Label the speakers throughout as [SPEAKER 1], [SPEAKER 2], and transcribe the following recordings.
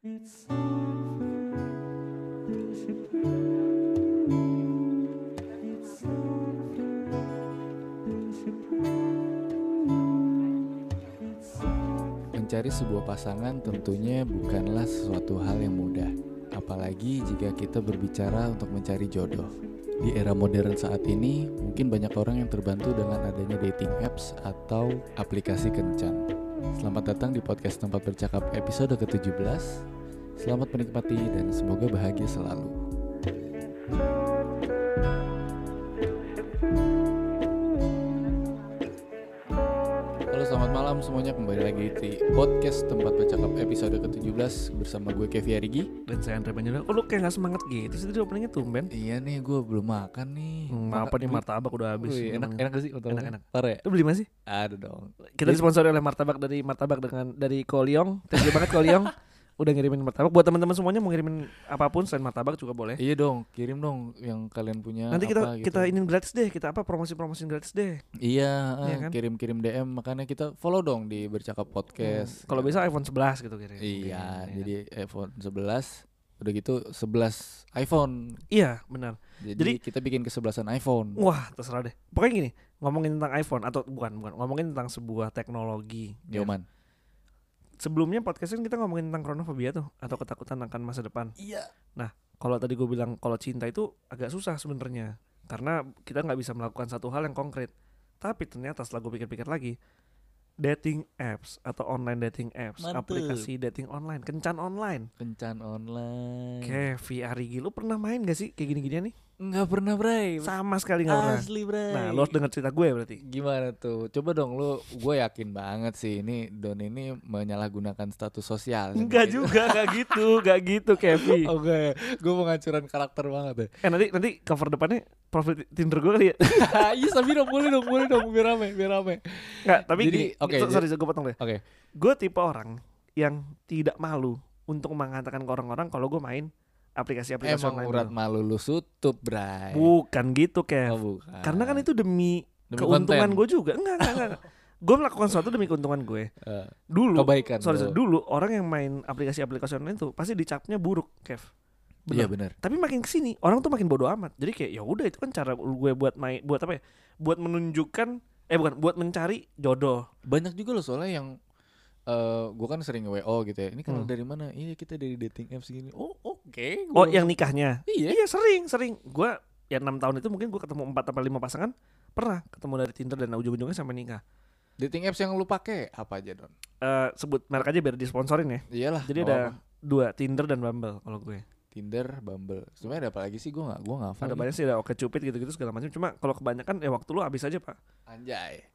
[SPEAKER 1] Mencari sebuah pasangan tentunya bukanlah sesuatu hal yang mudah, apalagi jika kita berbicara untuk mencari jodoh. Di era modern saat ini, mungkin banyak orang yang terbantu dengan adanya dating apps atau aplikasi kencan. Selamat datang di podcast tempat bercakap episode ke-17. Selamat menikmati dan semoga bahagia selalu. Malam semuanya kembali lagi di podcast tempat bercakap episode ke-17 bersama gue Kevi Arigi
[SPEAKER 2] Dan saya Andre Panjaitan. Oh lu kayak gak semangat gitu sih tadi openingnya tumben.
[SPEAKER 1] Iya nih gue belum makan nih
[SPEAKER 2] Hmm, apa nih martabak udah habis.
[SPEAKER 1] Wih, enak enak gak sih martabaknya?
[SPEAKER 2] Enak-enak.
[SPEAKER 1] Parah ya?
[SPEAKER 2] Lu beli mana sih?
[SPEAKER 1] Ada dong
[SPEAKER 2] Kita
[SPEAKER 1] Jadi-
[SPEAKER 2] disponsori oleh martabak dari martabak dengan dari Koliong. Thank you banget Koliong. Udah ngirimin martabak buat teman-teman semuanya mau ngirimin apa pun selain martabak juga boleh.
[SPEAKER 1] Iya dong kirim dong yang kalian punya
[SPEAKER 2] Nanti
[SPEAKER 1] apa
[SPEAKER 2] kita
[SPEAKER 1] gitu.
[SPEAKER 2] kita ini gratis deh, kita apa promosi-promosi gratis deh.
[SPEAKER 1] Iya,
[SPEAKER 2] Iya
[SPEAKER 1] eh,
[SPEAKER 2] kan?
[SPEAKER 1] kirim-kirim DM makanya kita follow dong di bercakap podcast
[SPEAKER 2] Hmm, Kalau bisa iPhone 11 gitu kira
[SPEAKER 1] Iya jadi iPhone 11 Udah gitu 11 iPhone
[SPEAKER 2] Iya, benar.
[SPEAKER 1] Jadi,
[SPEAKER 2] Jadi-
[SPEAKER 1] kita bikin kesebelasan iPhone
[SPEAKER 2] Wah, terserah deh. Pokoknya gini, ngomongin tentang iPhone atau bukan, bukan, ngomongin tentang sebuah teknologi. ya. Sebelumnya podcast kan kita ngomongin tentang chronophobia tuh atau ketakutan akan masa depan.
[SPEAKER 1] Iya.
[SPEAKER 2] Kalau tadi gue bilang kalau cinta itu agak susah sebenarnya karena kita nggak bisa melakukan satu hal yang konkret. Tapi ternyata setelah gue pikir-pikir lagi dating apps atau online dating apps aplikasi dating online kencan online.
[SPEAKER 1] Kencan online.
[SPEAKER 2] Kayak Arigi lu pernah main gak sih kayak gini-ginian nih
[SPEAKER 1] Nggak pernah Bray.
[SPEAKER 2] Sama sekali nggak pernah.
[SPEAKER 1] Asli Bray.
[SPEAKER 2] Nah lu harus denger cerita gue berarti.
[SPEAKER 1] Gimana tuh? Coba dong lu, gue yakin banget sih ini Don ini menyalahgunakan status sosial.
[SPEAKER 2] enggak juga nggak gitu nggak gitu Kevi.
[SPEAKER 1] Oke, gue mau ngancuran karakter banget ya.
[SPEAKER 2] eh nanti nanti cover depannya profil Tinder gue kali ya.
[SPEAKER 1] Iya, tapi dong, boleh dong, boleh dong, biar rame, biar rame.
[SPEAKER 2] nggak tapi
[SPEAKER 1] Jadi,
[SPEAKER 2] gini
[SPEAKER 1] oke,
[SPEAKER 2] so- sorry gue potong deh.
[SPEAKER 1] Oke,
[SPEAKER 2] gue tipe orang yang tidak malu untuk mengatakan ke orang-orang kalau gue main aplikasi-aplikasi
[SPEAKER 1] emang
[SPEAKER 2] online
[SPEAKER 1] urat malu lu sutup, Bray.
[SPEAKER 2] bukan gitu Kev
[SPEAKER 1] Oh, bukan.
[SPEAKER 2] karena kan itu demi,
[SPEAKER 1] Demi
[SPEAKER 2] keuntungan gue juga enggak enggak enggak gue melakukan sesuatu demi keuntungan gue
[SPEAKER 1] Eh,
[SPEAKER 2] dulu
[SPEAKER 1] kebaikan.
[SPEAKER 2] sorry, sorry, dulu orang yang main aplikasi-aplikasi online itu pasti dicapnya buruk Kev
[SPEAKER 1] Iya benar.
[SPEAKER 2] tapi makin ke sini orang tuh makin bodoh amat jadi kayak ya udah itu kan cara gue buat main buat apa ya buat menunjukkan eh bukan buat mencari jodoh
[SPEAKER 1] Banyak juga loh soalnya yang eh gue kan sering WO gitu ya. Ini kenal
[SPEAKER 2] Hmm.
[SPEAKER 1] dari mana? Iya kita dari dating apps gini. Oh oke.
[SPEAKER 2] Oh
[SPEAKER 1] Gua-
[SPEAKER 2] yang nikahnya
[SPEAKER 1] iya.
[SPEAKER 2] Iya sering sering. Gue ya enam tahun itu mungkin gue ketemu empat atau lima pasangan pernah ketemu dari Tinder dan ujung-ujungnya sampai nikah.
[SPEAKER 1] Dating apps yang lu pakai apa aja don?
[SPEAKER 2] Eh sebut merek aja biar disponsorin ya.
[SPEAKER 1] Iyalah.
[SPEAKER 2] Jadi ada
[SPEAKER 1] apa-apa.
[SPEAKER 2] dua Tinder dan Bumble kalau gue.
[SPEAKER 1] Tinder, Bumble. Sebenarnya ada apa lagi sih? Gue nggak, gue nggak hafal.
[SPEAKER 2] Ada banyak sih ada Oke Cupid gitu-gitu segala macam. Cuma kalau kebanyakan ya waktu lu habis aja pak.
[SPEAKER 1] Anjay.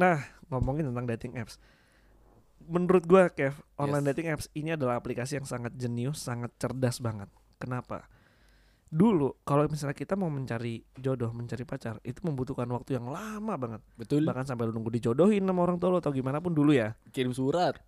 [SPEAKER 2] Nah ngomongin tentang dating apps. Menurut gue Kev, online
[SPEAKER 1] Yes.
[SPEAKER 2] dating apps ini adalah aplikasi yang sangat jenius, sangat cerdas banget. Kenapa? Dulu kalau misalnya kita mau mencari jodoh, mencari pacar, itu membutuhkan waktu yang lama banget.
[SPEAKER 1] Betul.
[SPEAKER 2] bahkan sampai lu nunggu dijodohin sama orang tua lu atau gimana pun dulu ya
[SPEAKER 1] Kirim surat.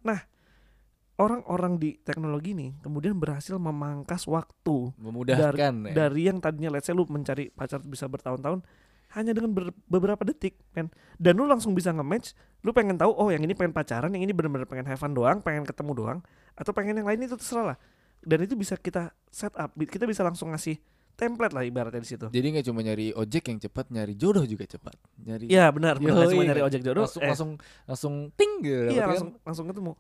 [SPEAKER 2] orang-orang di teknologi ini kemudian berhasil memangkas waktu
[SPEAKER 1] Memudahkan ya.
[SPEAKER 2] dari yang tadinya let's say lu mencari pacar bisa bertahun-tahun hanya dengan ber- beberapa detik kan dan lu langsung bisa nge-match lu pengen tahu oh yang ini pengen pacaran yang ini benar-benar pengen have fun doang pengen ketemu doang atau pengen yang lain itu terserah lah dan itu bisa kita set up kita bisa langsung ngasih template lah ibaratnya di situ
[SPEAKER 1] Jadi nggak cuma nyari ojek yang cepat, nyari jodoh juga cepat. Nyari
[SPEAKER 2] Iya benar, benar.
[SPEAKER 1] Yoi.
[SPEAKER 2] cuma nyari ojek jodoh.
[SPEAKER 1] langsung
[SPEAKER 2] eh,
[SPEAKER 1] langsung langsung ting gitu.
[SPEAKER 2] iya
[SPEAKER 1] kan
[SPEAKER 2] langsung langsung ketemu.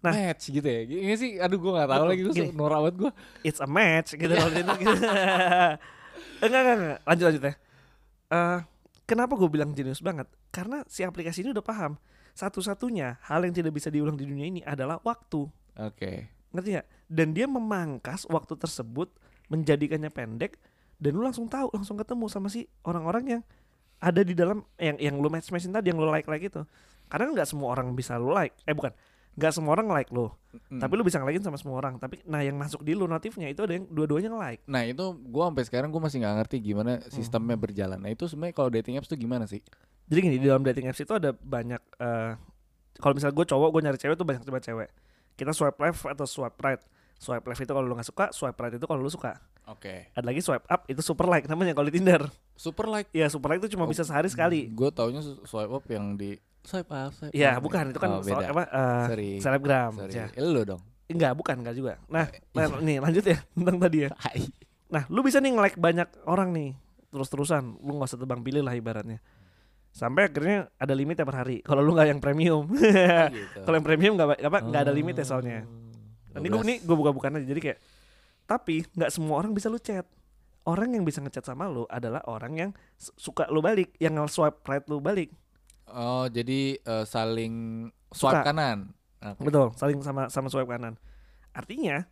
[SPEAKER 2] nah.
[SPEAKER 1] match gitu ya. Gini sih, aduh gue nggak tahu lagi gue norak banget gue.
[SPEAKER 2] it's a match gitu itu gitu. enggak, enggak, enggak. Lanjut lanjut ya. Eh, kenapa gue bilang jenius banget? Karena si aplikasi ini udah paham. Satu-satunya hal yang tidak bisa diulang di dunia ini adalah waktu.
[SPEAKER 1] Oke.
[SPEAKER 2] Ngerti nggak? Dan dia memangkas waktu tersebut menjadikannya pendek dan lu langsung tahu, langsung ketemu sama si orang-orang yang ada di dalam yang yang lu match-matchin tadi yang lu like-like itu. Karena nggak semua orang bisa lu like. Eh bukan. Nggak semua orang like lu.
[SPEAKER 1] Mm.
[SPEAKER 2] Tapi lu bisa nge sama semua orang. Tapi nah yang masuk di lu notifnya itu ada yang dua-duanya nge-like.
[SPEAKER 1] Nah itu gue sampai sekarang gue masih nggak ngerti gimana sistemnya berjalan. Nah itu sebenarnya kalau dating apps tuh gimana sih?
[SPEAKER 2] Jadi gini di dalam dating apps itu ada banyak eh kalau misalnya gue cowok gue nyari cewek tuh banyak coba cewek. Kita swipe left atau swipe right. Swipe left itu kalau lu nggak suka, swipe right itu kalau lu suka.
[SPEAKER 1] Oke.
[SPEAKER 2] Ada lagi swipe up itu super like namanya kalau di Tinder.
[SPEAKER 1] Super like.
[SPEAKER 2] Ya super like itu cuma
[SPEAKER 1] Oh,
[SPEAKER 2] bisa sehari sekali.
[SPEAKER 1] Gue taunya swipe up yang di swipe up. Swipe
[SPEAKER 2] Iya
[SPEAKER 1] up.
[SPEAKER 2] bukan itu kan
[SPEAKER 1] Oh, beda.
[SPEAKER 2] apa eh,
[SPEAKER 1] Sorry.
[SPEAKER 2] selebgram.
[SPEAKER 1] Sorry.
[SPEAKER 2] Ya.
[SPEAKER 1] Eh, Lu dong.
[SPEAKER 2] Enggak, bukan, enggak juga. Nah,
[SPEAKER 1] iya.
[SPEAKER 2] nah, nih lanjut ya tentang tadi ya. Nah, lu bisa nih nge-like banyak orang nih terus-terusan. Lu nggak usah tebang pilih lah ibaratnya. Sampai akhirnya ada limitnya per hari. Kalau lu nggak yang premium.
[SPEAKER 1] gitu.
[SPEAKER 2] Kalau yang premium nggak apa nggak ada limitnya soalnya.
[SPEAKER 1] Oh,
[SPEAKER 2] Nanti gue nih gue buka-bukaan aja. Jadi kayak tapi nggak semua orang bisa lu chat. Orang yang bisa ngechat sama lu adalah orang yang suka lu balik, yang nge-swipe right lu balik.
[SPEAKER 1] Oh, jadi eh, saling
[SPEAKER 2] Suka.
[SPEAKER 1] swipe kanan. Oke.
[SPEAKER 2] Betul, saling sama sama swipe kanan. Artinya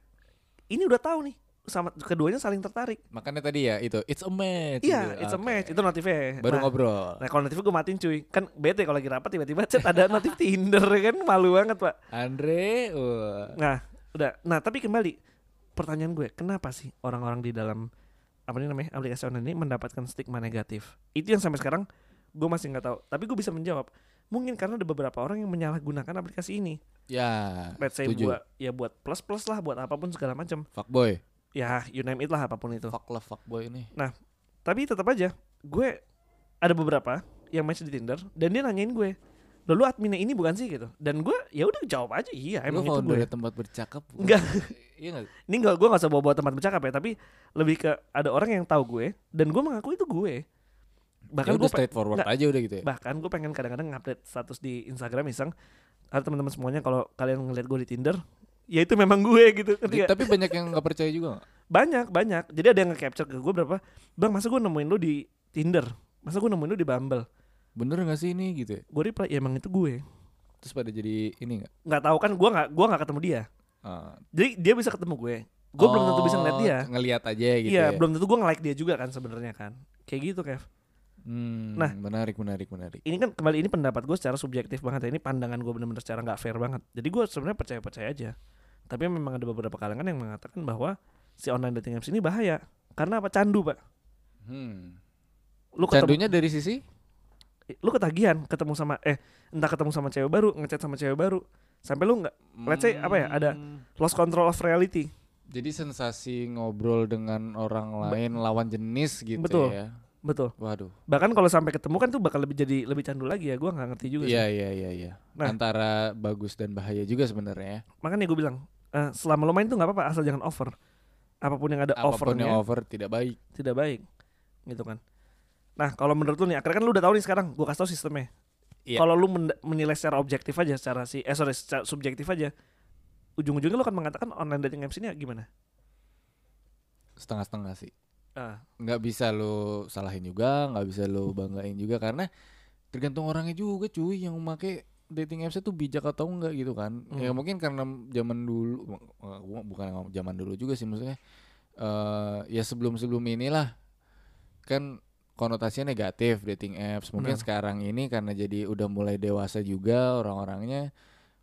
[SPEAKER 2] ini udah tahu nih sama keduanya saling tertarik.
[SPEAKER 1] Makanya tadi ya itu it's a match.
[SPEAKER 2] Iya,
[SPEAKER 1] gitu.
[SPEAKER 2] it's a
[SPEAKER 1] Oke.
[SPEAKER 2] match. Itu notifnya.
[SPEAKER 1] Baru
[SPEAKER 2] Nah,
[SPEAKER 1] ngobrol.
[SPEAKER 2] Nah kalau notif gue matiin cuy Kan bete kalau lagi rapat tiba-tiba chat ada notif Tinder kan Malu banget pak
[SPEAKER 1] Andre, wah.
[SPEAKER 2] Nah udah Nah tapi kembali Pertanyaan gue Kenapa sih orang-orang di dalam Apa ini namanya Aplikasi online ini mendapatkan stigma negatif Itu yang sampai sekarang Gue masih nggak tahu Tapi gue bisa menjawab Mungkin karena ada beberapa orang yang menyalahgunakan aplikasi ini
[SPEAKER 1] ya,
[SPEAKER 2] Let's say buat Ya buat plus-plus lah Buat apa pun segala macam
[SPEAKER 1] Fuckboy.
[SPEAKER 2] Ya you name it lah apa pun itu
[SPEAKER 1] Fuck lah fuckboy ini.
[SPEAKER 2] Tapi tetap aja gue ada beberapa yang match di Tinder dan dia nanyain gue, "Loh, lu adminnya ini bukan sih?" gitu. Dan gue ya udah jawab aja, "Iya,
[SPEAKER 1] Lu
[SPEAKER 2] emang itu gue."
[SPEAKER 1] tempat bercakap.
[SPEAKER 2] Enggak.
[SPEAKER 1] Iya enggak?
[SPEAKER 2] Ini enggak gue gak usah bawa-bawa tempat bercakap ya, tapi lebih ke ada orang yang tahu gue dan gue mengaku itu gue. Bahkan
[SPEAKER 1] Ya
[SPEAKER 2] gue
[SPEAKER 1] udah straightforward
[SPEAKER 2] nggak.
[SPEAKER 1] aja udah gitu ya.
[SPEAKER 2] bahkan gue pengen kadang-kadang ngupdate status di Instagram iseng. Ada teman-teman semuanya kalau kalian ngeliat gue di Tinder, ya itu memang gue gitu. Nggak?
[SPEAKER 1] Tapi banyak yang nggak percaya juga nggak?
[SPEAKER 2] Banyak, banyak. Jadi ada yang nge-capture ke gue berapa, "Bang, masa gue nemuin lu di Tinder? Masa gue nemuin lu di Bumble?"
[SPEAKER 1] Bener gak sih ini gitu ya?
[SPEAKER 2] Gue reply, "Ya emang itu gue."
[SPEAKER 1] Terus pada jadi ini nggak?
[SPEAKER 2] nggak tahu kan gue nggak gua nggak ketemu dia
[SPEAKER 1] Ah.
[SPEAKER 2] jadi dia bisa ketemu gue gue belum tentu bisa ngeliat
[SPEAKER 1] Oh,
[SPEAKER 2] dia
[SPEAKER 1] Ngeliat aja gitu
[SPEAKER 2] iya
[SPEAKER 1] ya.
[SPEAKER 2] belum tentu gue nge-like dia juga kan sebenarnya kan kayak gitu Kev
[SPEAKER 1] Hmm,
[SPEAKER 2] Nah.
[SPEAKER 1] menarik menarik menarik.
[SPEAKER 2] ini kan kembali ini pendapat gue secara subjektif banget ya ini pandangan gue bener-bener secara nggak fair banget jadi gue sebenarnya percaya percaya aja tapi memang ada beberapa kalangan yang mengatakan bahwa si online dating apps ini bahaya karena apa candu pak
[SPEAKER 1] Hmm.
[SPEAKER 2] lu ketemu
[SPEAKER 1] Candunya dari sisi?
[SPEAKER 2] lu ketagihan ketemu sama eh entah ketemu sama cewek baru ngechat sama cewek baru sampai lu nggak Let's say, apa ya, ada-
[SPEAKER 1] Hmm.
[SPEAKER 2] lost control of reality
[SPEAKER 1] Jadi sensasi ngobrol dengan orang lain lawan jenis gitu
[SPEAKER 2] Betul.
[SPEAKER 1] ya.
[SPEAKER 2] Betul
[SPEAKER 1] Waduh.
[SPEAKER 2] bahkan kalau sampai ketemu kan tuh bakal lebih jadi lebih candu lagi ya gue nggak ngerti juga sih
[SPEAKER 1] Iya iya iya iya.
[SPEAKER 2] Nah.
[SPEAKER 1] Antara bagus dan bahaya juga sebenarnya. ya.
[SPEAKER 2] makanya gue bilang eh, selama lo main tuh nggak apa-apa asal jangan over apa pun yang ada
[SPEAKER 1] Apa pun
[SPEAKER 2] offernya
[SPEAKER 1] yang over tidak baik.
[SPEAKER 2] tidak baik gitu kan nah kalau menurut lu nih akhirnya kan lu udah tahu nih sekarang gue kasih tau sistemnya
[SPEAKER 1] Iya.
[SPEAKER 2] kalau lu men- menilai secara objektif aja secara si eh sorry secara subjektif aja ujung-ujungnya lu akan mengatakan online dating apps ini gimana
[SPEAKER 1] Setengah-setengah sih.
[SPEAKER 2] Ah
[SPEAKER 1] nggak bisa lo salahin juga, nggak bisa lo banggain juga karena tergantung orangnya juga cuy yang make dating apps itu bijak atau enggak gitu kan. Ya
[SPEAKER 2] Hmm.
[SPEAKER 1] mungkin karena zaman dulu bukan zaman dulu juga sih maksudnya eh ya sebelum-sebelum inilah kan konotasinya negatif dating apps. Mungkin
[SPEAKER 2] Benar.
[SPEAKER 1] sekarang ini karena jadi udah mulai dewasa juga orang-orangnya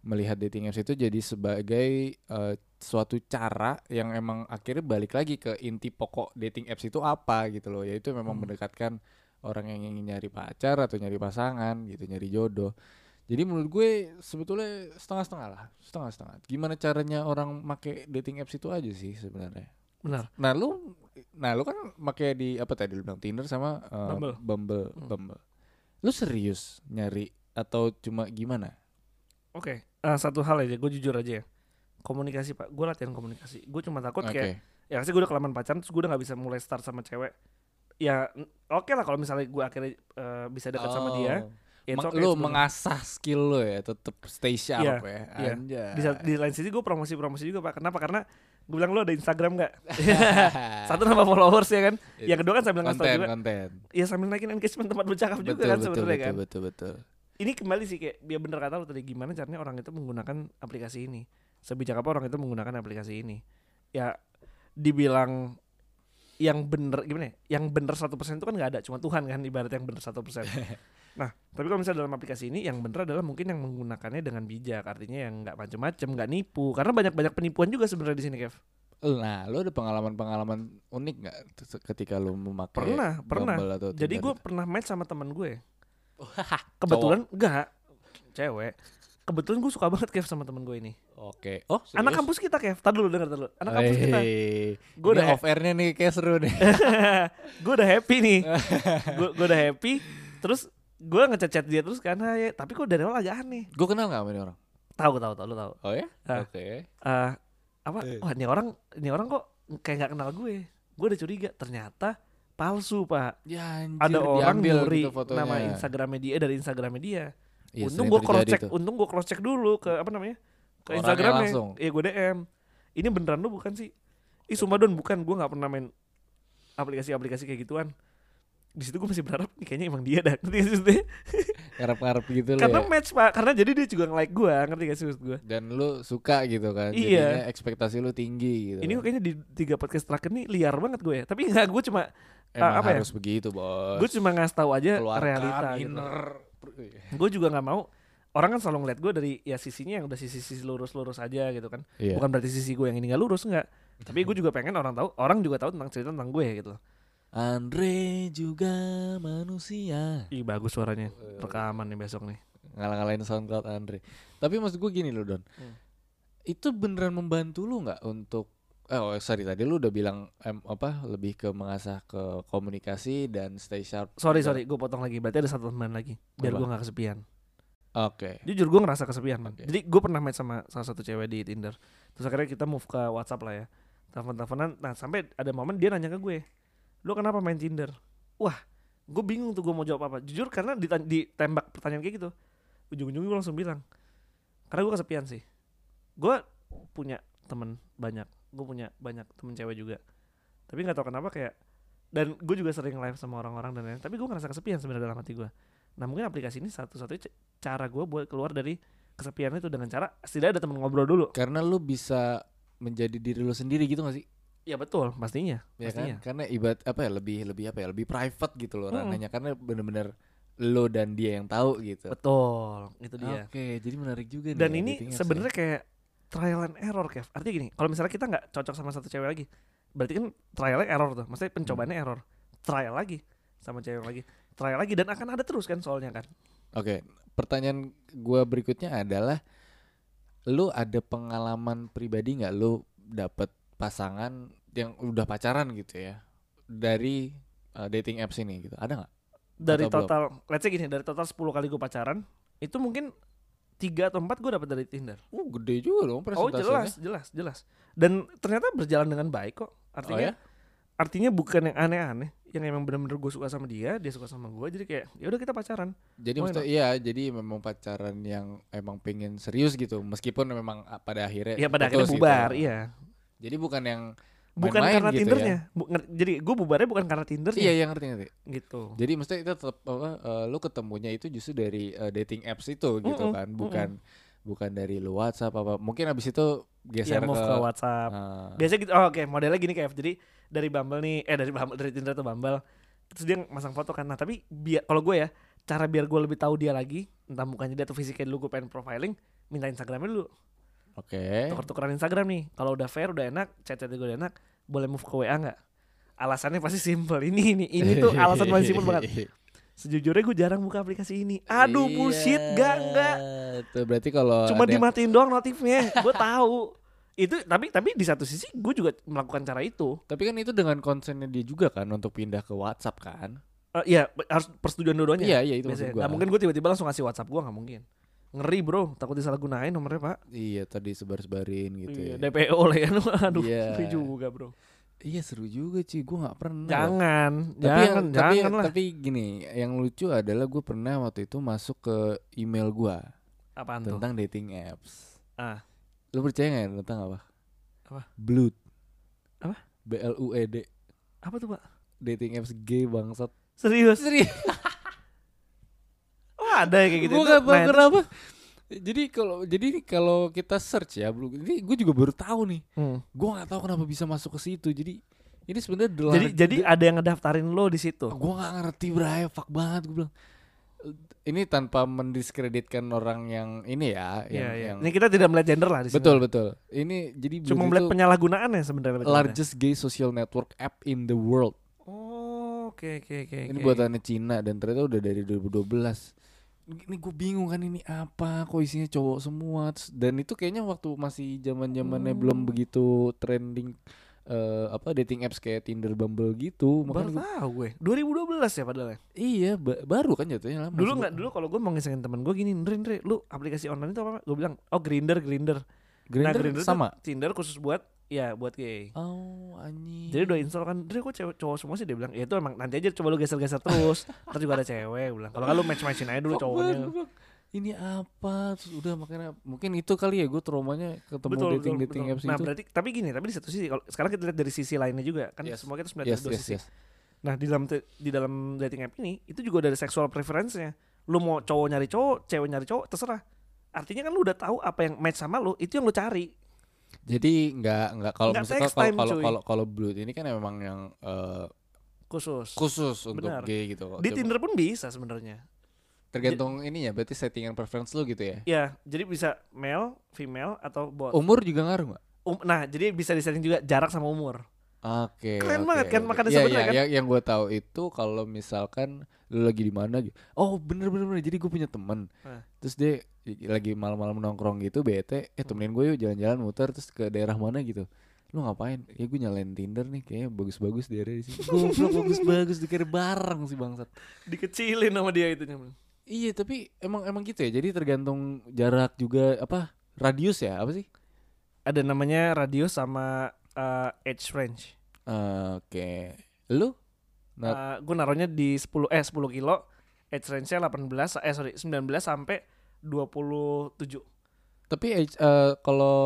[SPEAKER 1] melihat dating apps itu jadi sebagai eh, suatu cara yang emang akhirnya balik lagi ke inti pokok dating apps itu apa gitu loh. Yaitu memang
[SPEAKER 2] Hmm.
[SPEAKER 1] mendekatkan orang yang ingin nyari pacar atau nyari pasangan gitu nyari jodoh. Jadi menurut gue sebetulnya setengah-setengah lah setengah-setengah. Gimana caranya orang make dating apps itu aja sih sebenarnya.
[SPEAKER 2] Benar.
[SPEAKER 1] Nah lu nah lu kan make di apa tadi lu bilang Tinder sama eh,
[SPEAKER 2] Bumble.
[SPEAKER 1] Bumble
[SPEAKER 2] Hmm.
[SPEAKER 1] Bumble. Lu serius nyari atau cuma gimana?
[SPEAKER 2] Oke eh, satu hal aja gue jujur aja ya. Komunikasi pak. Gue latihan komunikasi. Gue cuma takut
[SPEAKER 1] oke.
[SPEAKER 2] kayak ya pasti gue udah kelamaan pacaran terus gue udah nggak bisa mulai start sama cewek. Ya oke lah kalau misalnya gue akhirnya eh, bisa dekat sama dia.
[SPEAKER 1] Oh.
[SPEAKER 2] ya it's okay
[SPEAKER 1] lu mengasah skill lu ya tetep stay sharp ya.
[SPEAKER 2] iya.
[SPEAKER 1] Anjay.
[SPEAKER 2] di, di lain sisi gue promosi-promosi juga pak. Kenapa? Karena gue bilang lu ada Instagram nggak? Satu nama followers ya kan? Yang kedua kan sambil ngasih juga.
[SPEAKER 1] konten.
[SPEAKER 2] Ya sambil naikin engagement tempat bercakap juga
[SPEAKER 1] betul
[SPEAKER 2] kan
[SPEAKER 1] betul
[SPEAKER 2] sebenarnya
[SPEAKER 1] betul,
[SPEAKER 2] kan?
[SPEAKER 1] betul betul
[SPEAKER 2] ini kembali sih kayak dia bener kata lu tadi gimana caranya orang itu menggunakan aplikasi ini? Sebijak apa orang itu menggunakan aplikasi ini? Ya dibilang yang bener gimana ya? Yang bener 100% itu kan nggak ada cuma Tuhan kan ibarat yang bener 100% nah tapi kalau misalnya dalam aplikasi ini yang bener adalah mungkin yang menggunakannya dengan bijak artinya yang nggak macem-macem nggak nipu karena banyak-banyak penipuan juga sebenarnya di sini Kev.
[SPEAKER 1] Nah lu ada pengalaman-pengalaman unik nggak ketika lu memakai
[SPEAKER 2] pernah pernah.
[SPEAKER 1] atau
[SPEAKER 2] jadi gue pernah match sama teman gue kebetulan enggak. Cewek. Kebetulan gue suka banget Kev sama temen gue ini.
[SPEAKER 1] Oke. Oh
[SPEAKER 2] anak
[SPEAKER 1] serius?
[SPEAKER 2] kampus kita Kev. Tar dulu denger dulu. Anak kampus kita.
[SPEAKER 1] Ini
[SPEAKER 2] udah-
[SPEAKER 1] off airnya nih kayak seru nih.
[SPEAKER 2] Gue udah happy nih. Gue gue udah happy. Terus gue ngechat chat dia terus kan hai. Tapi kok dari awal agak aneh.
[SPEAKER 1] Gue kenal nggak sama ini orang?
[SPEAKER 2] Tahu tahu tahu lu tahu.
[SPEAKER 1] Oh ya?
[SPEAKER 2] Ah.
[SPEAKER 1] oke.
[SPEAKER 2] Eh, apa?
[SPEAKER 1] Eh.
[SPEAKER 2] wah ini orang ini orang kok kayak nggak kenal gue. Gue udah curiga. Ternyata palsu pak.
[SPEAKER 1] Ya anjir,
[SPEAKER 2] ada orang
[SPEAKER 1] diambil
[SPEAKER 2] nyuri
[SPEAKER 1] gitu fotonya.
[SPEAKER 2] nama Instagramnya dia dari Instagramnya dia.
[SPEAKER 1] Iya,
[SPEAKER 2] untung gue cross check untung gue cross check dulu ke apa namanya ke
[SPEAKER 1] Orangnya
[SPEAKER 2] Instagramnya.
[SPEAKER 1] langsung.
[SPEAKER 2] iya gue DM ini beneran lu bukan sih? Ih sumpah don bukan. Gue nggak pernah main aplikasi-aplikasi kayak gituan. Di situ gue masih berharap nih kayaknya emang dia dah gak?
[SPEAKER 1] Ngarep-ngarep gitu loh
[SPEAKER 2] karena
[SPEAKER 1] ya.
[SPEAKER 2] match pak karena jadi dia juga nge-like gue ngerti gak sih maksud gue
[SPEAKER 1] Dan lu suka gitu kan.
[SPEAKER 2] Iya.
[SPEAKER 1] Jadinya ekspektasi lu tinggi gitu.
[SPEAKER 2] ini kayaknya di tiga podcast terakhir nih liar banget gue ya tapi nggak gue cuma
[SPEAKER 1] Emang
[SPEAKER 2] apa ya?
[SPEAKER 1] harus begitu, Bos.
[SPEAKER 2] gue cuma ngasih tahu aja
[SPEAKER 1] Keluarkan
[SPEAKER 2] realita gitu
[SPEAKER 1] inner.
[SPEAKER 2] gue juga nggak mau orang kan selalu ngeliat gue dari ya sisinya yang udah sisi-sisi lurus-lurus aja gitu kan
[SPEAKER 1] Iya.
[SPEAKER 2] bukan berarti sisi gue yang ini nggak lurus nggak tapi gue juga pengen orang tahu orang juga tahu tentang cerita tentang gue gitu
[SPEAKER 1] Andre juga manusia.
[SPEAKER 2] ih bagus suaranya rekaman nih besok nih
[SPEAKER 1] Ngalah-ngalahin SoundCloud Andre. Tapi maksud gue gini loh Don.
[SPEAKER 2] Hmm.
[SPEAKER 1] Itu beneran membantu lu nggak untuk eh oh, sorry tadi lu udah bilang em, apa lebih ke mengasah ke komunikasi dan stay sharp.
[SPEAKER 2] sorry sorry gue potong lagi berarti ada satu teman lagi biar gue nggak kesepian
[SPEAKER 1] Oke.
[SPEAKER 2] jujur gue ngerasa kesepian man.
[SPEAKER 1] Oke.
[SPEAKER 2] jadi gue pernah match sama salah satu cewek di Tinder terus akhirnya kita move ke WhatsApp lah ya telepon teleponan nah sampai ada momen dia nanya ke gue lu kenapa main Tinder? Wah gue bingung tuh gue mau jawab apa. Jujur karena ditembak pertanyaan kayak gitu ujung-ujungnya gue langsung bilang. Karena gue kesepian sih. Gue punya temen banyak gue punya banyak temen cewek juga. Tapi nggak tahu kenapa kayak dan gue juga sering live sama orang-orang dan lain tapi gue ngerasa kesepian sebenarnya dalam hati gue nah mungkin aplikasi ini satu-satunya cara gue buat keluar dari kesepian itu dengan cara setidaknya ada temen ngobrol dulu.
[SPEAKER 1] Karena lu bisa menjadi diri lu sendiri gitu gak sih?
[SPEAKER 2] Ya betul pastinya
[SPEAKER 1] Ya
[SPEAKER 2] pastinya
[SPEAKER 1] kan? Karena ibarat apa ya lebih lebih apa ya lebih private gitu loh
[SPEAKER 2] Mm-mm.
[SPEAKER 1] ranahnya karena bener-bener lo dan dia yang tahu gitu.
[SPEAKER 2] betul itu dia
[SPEAKER 1] Oke, jadi menarik juga nih.
[SPEAKER 2] dan
[SPEAKER 1] ya,
[SPEAKER 2] ini
[SPEAKER 1] apps ya.
[SPEAKER 2] sebenarnya kayak trial and error Kev artinya gini kalau misalnya kita nggak cocok sama satu cewek lagi berarti kan trialnya error tuh maksudnya pencobaannya error trial lagi sama cewek lagi trial lagi dan akan ada terus kan soalnya kan
[SPEAKER 1] Oke, pertanyaan gua berikutnya adalah lu ada pengalaman pribadi nggak lu dapet pasangan yang udah pacaran gitu ya dari uh, dating apps ini gitu? Ada nggak?
[SPEAKER 2] dari
[SPEAKER 1] Atau belum?
[SPEAKER 2] total let's say gini dari total 10 kali gue pacaran itu mungkin tiga atau empat gue dapat dari Tinder
[SPEAKER 1] Uh, gede juga dong
[SPEAKER 2] oh jelas jelas jelas dan ternyata berjalan dengan baik kok
[SPEAKER 1] Oh
[SPEAKER 2] artinya
[SPEAKER 1] ya?
[SPEAKER 2] artinya bukan yang aneh-aneh yang emang bener-bener gue suka sama dia dia suka sama gue jadi kayak ya udah kita pacaran
[SPEAKER 1] Jadi maksudnya iya, jadi memang pacaran yang emang pengen serius gitu, meskipun memang ah, pada akhirnya
[SPEAKER 2] ya pada akhirnya
[SPEAKER 1] putus
[SPEAKER 2] bubar
[SPEAKER 1] gitu.
[SPEAKER 2] iya
[SPEAKER 1] Jadi bukan yang
[SPEAKER 2] bukan
[SPEAKER 1] main-main
[SPEAKER 2] karena
[SPEAKER 1] gitu
[SPEAKER 2] tindernya. Bu- nger- jadi gue bubarnya bukan karena tindernya
[SPEAKER 1] Iya, iya ngerti ngerti.
[SPEAKER 2] gitu.
[SPEAKER 1] Jadi maksudnya itu tetap apa eh, lu ketemunya itu justru dari eh, dating apps itu gitu
[SPEAKER 2] Mm-mm,
[SPEAKER 1] kan, bukan bukan dari lu WhatsApp apa. Mungkin abis itu
[SPEAKER 2] ya
[SPEAKER 1] geser
[SPEAKER 2] move
[SPEAKER 1] ke,
[SPEAKER 2] ke WhatsApp.
[SPEAKER 1] Ah,
[SPEAKER 2] biasanya gitu oh, oke modelnya gini kayak jadi dari Bumble nih eh dari Bumble dari Tinder atau Bumble. Terus dia masang foto kan. Nah tapi biar kalau gue ya cara biar gue lebih tahu dia lagi entah mukanya dia atau fisiknya dulu gue pengen profiling minta Instagramnya dulu
[SPEAKER 1] Oke.
[SPEAKER 2] tuker-tukeran Instagram nih. Kalau udah fair udah enak chat-chat gue udah enak boleh move ke WA nggak? Alasannya pasti simple ini ini ini tuh alasan paling simple banget. Sejujurnya gue jarang buka aplikasi ini. Aduh bullshit
[SPEAKER 1] Iya,
[SPEAKER 2] gak enggak
[SPEAKER 1] Tuh berarti kalau
[SPEAKER 2] cuma dimatiin doang notifnya gue tahu. Itu tapi tapi di satu sisi gue juga melakukan cara itu.
[SPEAKER 1] Tapi kan itu dengan konsennya dia juga kan untuk pindah ke WhatsApp kan?
[SPEAKER 2] Eh, iya harus persetujuan dua-duanya?
[SPEAKER 1] Iya, iya itu maksud
[SPEAKER 2] nggak mungkin gue tiba-tiba langsung ngasih WhatsApp gue nggak mungkin ngeri bro takut disalahgunain nomornya pak
[SPEAKER 1] Iya, tadi sebar-sebarin gitu
[SPEAKER 2] iya,
[SPEAKER 1] ya.
[SPEAKER 2] DPO lah ya aduh
[SPEAKER 1] Iya.
[SPEAKER 2] ngeri juga bro
[SPEAKER 1] Iya seru juga sih, gue nggak pernah. loh.
[SPEAKER 2] jangan
[SPEAKER 1] Tapi
[SPEAKER 2] jangan
[SPEAKER 1] yang, tapi,
[SPEAKER 2] jangan lah
[SPEAKER 1] tapi gini, yang lucu adalah gue pernah waktu itu masuk ke email gue
[SPEAKER 2] apaan tuh
[SPEAKER 1] tentang dating apps.
[SPEAKER 2] Ah.
[SPEAKER 1] Lu percaya nggak tentang apa?
[SPEAKER 2] Apa?
[SPEAKER 1] Blood.
[SPEAKER 2] Apa?
[SPEAKER 1] B L U E D.
[SPEAKER 2] apa tuh pak
[SPEAKER 1] Dating apps gay bangsat.
[SPEAKER 2] serius
[SPEAKER 1] Serius?
[SPEAKER 2] ada ya kayak gitu
[SPEAKER 1] gue gak
[SPEAKER 2] main-
[SPEAKER 1] kenapa. Jadi kalau jadi kalau kita search ya, ini gue juga baru tahu nih.
[SPEAKER 2] Hmm.
[SPEAKER 1] Gue nggak tahu kenapa bisa masuk ke situ. Jadi ini sebenarnya
[SPEAKER 2] jadi jadi ada yang ngedaftarin lo di situ
[SPEAKER 1] gue nggak ngerti bray fuck banget gue bilang ini tanpa mendiskreditkan orang yang ini ya
[SPEAKER 2] Iya,
[SPEAKER 1] yang,
[SPEAKER 2] iya.
[SPEAKER 1] yang
[SPEAKER 2] Ini kita tidak melihat gender lah di sini.
[SPEAKER 1] betul betul ini jadi
[SPEAKER 2] Cuma melihat
[SPEAKER 1] itu
[SPEAKER 2] penyalahgunaannya sebenarnya.
[SPEAKER 1] largest gay social network app in the world
[SPEAKER 2] Oh, oke oke oke.
[SPEAKER 1] ini
[SPEAKER 2] oke.
[SPEAKER 1] buatannya Cina dan ternyata udah dari 2012 ini gue bingung kan ini apa kok isinya cowok semua dan itu kayaknya waktu masih zaman zamannya
[SPEAKER 2] Hmm.
[SPEAKER 1] belum begitu trending eh, apa dating apps kayak Tinder Bumble gitu
[SPEAKER 2] baru
[SPEAKER 1] gua-
[SPEAKER 2] tahu gue. 2012 ya padahal. ya?
[SPEAKER 1] iya ba- baru kan jatuhnya lama
[SPEAKER 2] Dulu nggak dulu kalau gue mau ngisengin temen gue gini, Ndre, Ndre, lu aplikasi online itu apa? Gue bilang, oh Grinder, Grinder.
[SPEAKER 1] Grindr,
[SPEAKER 2] Grindr tuh
[SPEAKER 1] sama.
[SPEAKER 2] Tinder khusus buat ya buat gay.
[SPEAKER 1] Oh, anjing.
[SPEAKER 2] Jadi udah install kan, dia kok cewek cowok semua sih dia bilang, ya itu emang nanti aja coba lu geser-geser terus. Ntar juga ada cewek bilang. Kalau nggak lu match-matchin aja dulu cowoknya.
[SPEAKER 1] Ini apa? Terus udah makanya mungkin itu kali ya gue traumanya ketemu
[SPEAKER 2] Betul,
[SPEAKER 1] dating
[SPEAKER 2] betul,
[SPEAKER 1] dating
[SPEAKER 2] betul.
[SPEAKER 1] apps
[SPEAKER 2] Nah
[SPEAKER 1] itu.
[SPEAKER 2] berarti tapi gini, tapi di satu sisi kalau sekarang kita lihat dari sisi lainnya juga kan
[SPEAKER 1] Yes.
[SPEAKER 2] semua kita harus melihat
[SPEAKER 1] Yes,
[SPEAKER 2] dari dua
[SPEAKER 1] yes,
[SPEAKER 2] sisi.
[SPEAKER 1] yes.
[SPEAKER 2] Nah di dalam di dalam dating app ini itu juga ada sexual preference-nya. Lu mau cowok nyari cowok, cewek nyari cowok, terserah. Artinya kan lu udah tahu apa yang match sama lu, itu yang lu cari.
[SPEAKER 1] Jadi nggak nggak kalau
[SPEAKER 2] text
[SPEAKER 1] kalau kalau kalau kalau blood ini kan emang yang eh,
[SPEAKER 2] Khusus.
[SPEAKER 1] khusus untuk
[SPEAKER 2] Benar.
[SPEAKER 1] gay gitu.
[SPEAKER 2] Di
[SPEAKER 1] Coba-
[SPEAKER 2] Tinder pun bisa sebenarnya.
[SPEAKER 1] tergantung ininya berarti settingan preference lu gitu ya.
[SPEAKER 2] Ya, jadi bisa male, female atau bot.
[SPEAKER 1] Umur juga ngaruh nggak?
[SPEAKER 2] Um, nah, jadi bisa disetting juga jarak sama umur.
[SPEAKER 1] Oke.
[SPEAKER 2] Keren
[SPEAKER 1] oke,
[SPEAKER 2] banget kan, makanya
[SPEAKER 1] Iya,
[SPEAKER 2] sebenarnya
[SPEAKER 1] iya,
[SPEAKER 2] kan.
[SPEAKER 1] yang, yang gue tahu itu kalau misalkan lu lagi di mana gitu. Oh bener bener bener. Jadi gue punya temen.
[SPEAKER 2] Nah.
[SPEAKER 1] Terus dia lagi malam-malam nongkrong gitu bete. Eh temenin gue yuk jalan-jalan muter terus ke daerah mana gitu. Lu ngapain? Ya gue nyalain Tinder nih kayaknya bagus-bagus di area di sini. Goblok bagus-bagus dikira bareng sih bangsat.
[SPEAKER 2] Dikecilin sama dia itu.
[SPEAKER 1] Iya tapi emang emang gitu ya. Jadi tergantung jarak juga apa radius ya apa sih?
[SPEAKER 2] Ada namanya radius sama uh, age range.
[SPEAKER 1] Eh, Oke. Lu? Nah,
[SPEAKER 2] gue naruhnya di 10 eh 10 kilo. Age range-nya 18 eh sorry 19 sampai 27.
[SPEAKER 1] tapi age eh, kalau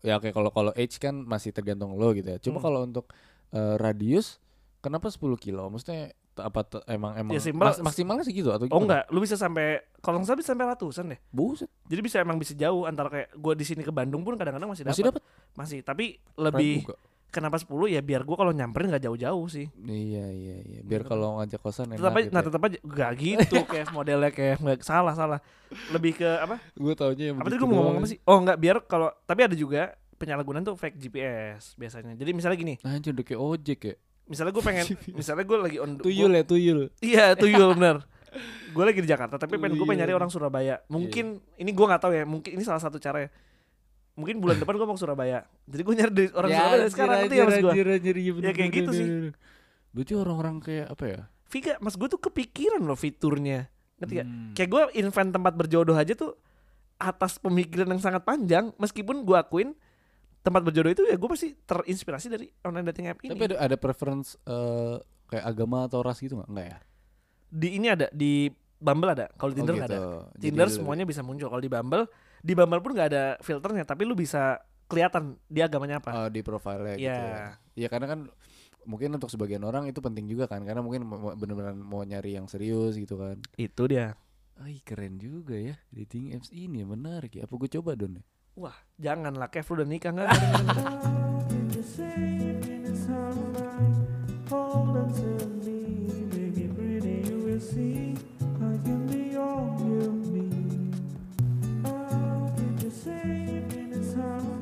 [SPEAKER 1] ya oke kalau kalau age kan masih tergantung lo gitu ya. Cuma
[SPEAKER 2] Hmm.
[SPEAKER 1] kalau untuk eh, radius kenapa 10 kilo? Maksudnya apa emang emang
[SPEAKER 2] Ya, simpel.
[SPEAKER 1] mas- maksimalnya segitu atau
[SPEAKER 2] Oh
[SPEAKER 1] gimana?
[SPEAKER 2] enggak, lu bisa sampai kalau nggak salah bisa sampai ratusan deh.
[SPEAKER 1] Buset.
[SPEAKER 2] Jadi bisa emang bisa jauh antara kayak gue di sini ke Bandung pun kadang-kadang masih dapat.
[SPEAKER 1] Masih dapat
[SPEAKER 2] Masih, tapi lebih kenapa 10 ya biar gue kalau nyamperin nggak jauh-jauh sih.
[SPEAKER 1] Iya iya iya. Biar kalau ngajak kosan enak
[SPEAKER 2] Tetap aja,
[SPEAKER 1] gitu
[SPEAKER 2] nah
[SPEAKER 1] ya.
[SPEAKER 2] tetap aja gak gitu kayak modelnya kayak nggak salah salah. Lebih ke apa?
[SPEAKER 1] Gue taunya yang
[SPEAKER 2] Apa tadi gue mau ngomong apa sih? Oh enggak, biar kalau tapi ada juga penyalahgunaan tuh fake GPS biasanya. Jadi misalnya gini,
[SPEAKER 1] Anjir udah kayak ojek ya.
[SPEAKER 2] misalnya gue pengen, misalnya gue lagi on
[SPEAKER 1] Tuyul ya tuyul.
[SPEAKER 2] Iya tuyul bener Gue lagi di Jakarta tapi pengen gue pengen nyari
[SPEAKER 1] Tuyul.
[SPEAKER 2] orang Surabaya Mungkin ini gue gak tahu ya Mungkin ini salah satu cara ya Mungkin bulan depan gue mau ke Surabaya Jadi gue nyari dari orang
[SPEAKER 1] Ya,
[SPEAKER 2] Surabaya dari sekarang Ngerti ya mas gue
[SPEAKER 1] iya
[SPEAKER 2] Ya, kayak
[SPEAKER 1] bener,
[SPEAKER 2] gitu sih.
[SPEAKER 1] Berarti orang-orang kayak apa ya?
[SPEAKER 2] Vika mas gue tuh kepikiran loh fiturnya Ngerti gak?
[SPEAKER 1] Hmm.
[SPEAKER 2] Kayak gue invent tempat berjodoh aja tuh Atas pemikiran yang sangat panjang Meskipun gue akuin Tempat berjodoh itu ya gue pasti terinspirasi dari online dating app ini
[SPEAKER 1] Tapi ada ada preference eh, kayak agama atau ras gitu nggak? Enggak ya?
[SPEAKER 2] di ini ada di Bumble ada, kalau di oh Tinder
[SPEAKER 1] oh gitu.
[SPEAKER 2] ada. Tinder
[SPEAKER 1] Jadi,
[SPEAKER 2] semuanya bisa muncul. Kalau di Bumble, di Bumble pun nggak ada filternya, tapi lu bisa kelihatan dia agamanya apa.
[SPEAKER 1] Oh, di profile yeah. gitu.
[SPEAKER 2] Iya.
[SPEAKER 1] Ya. ya karena kan mungkin untuk sebagian orang itu penting juga kan karena mungkin benar-benar mau nyari yang serius gitu kan.
[SPEAKER 2] Itu dia.
[SPEAKER 1] Ay, keren juga ya dating apps ini menarik ya. Apa gue coba dong? Ya?
[SPEAKER 2] Wah, janganlah Kev lu udah nikah kan?
[SPEAKER 3] I can be all you need. I'll be the same in his house.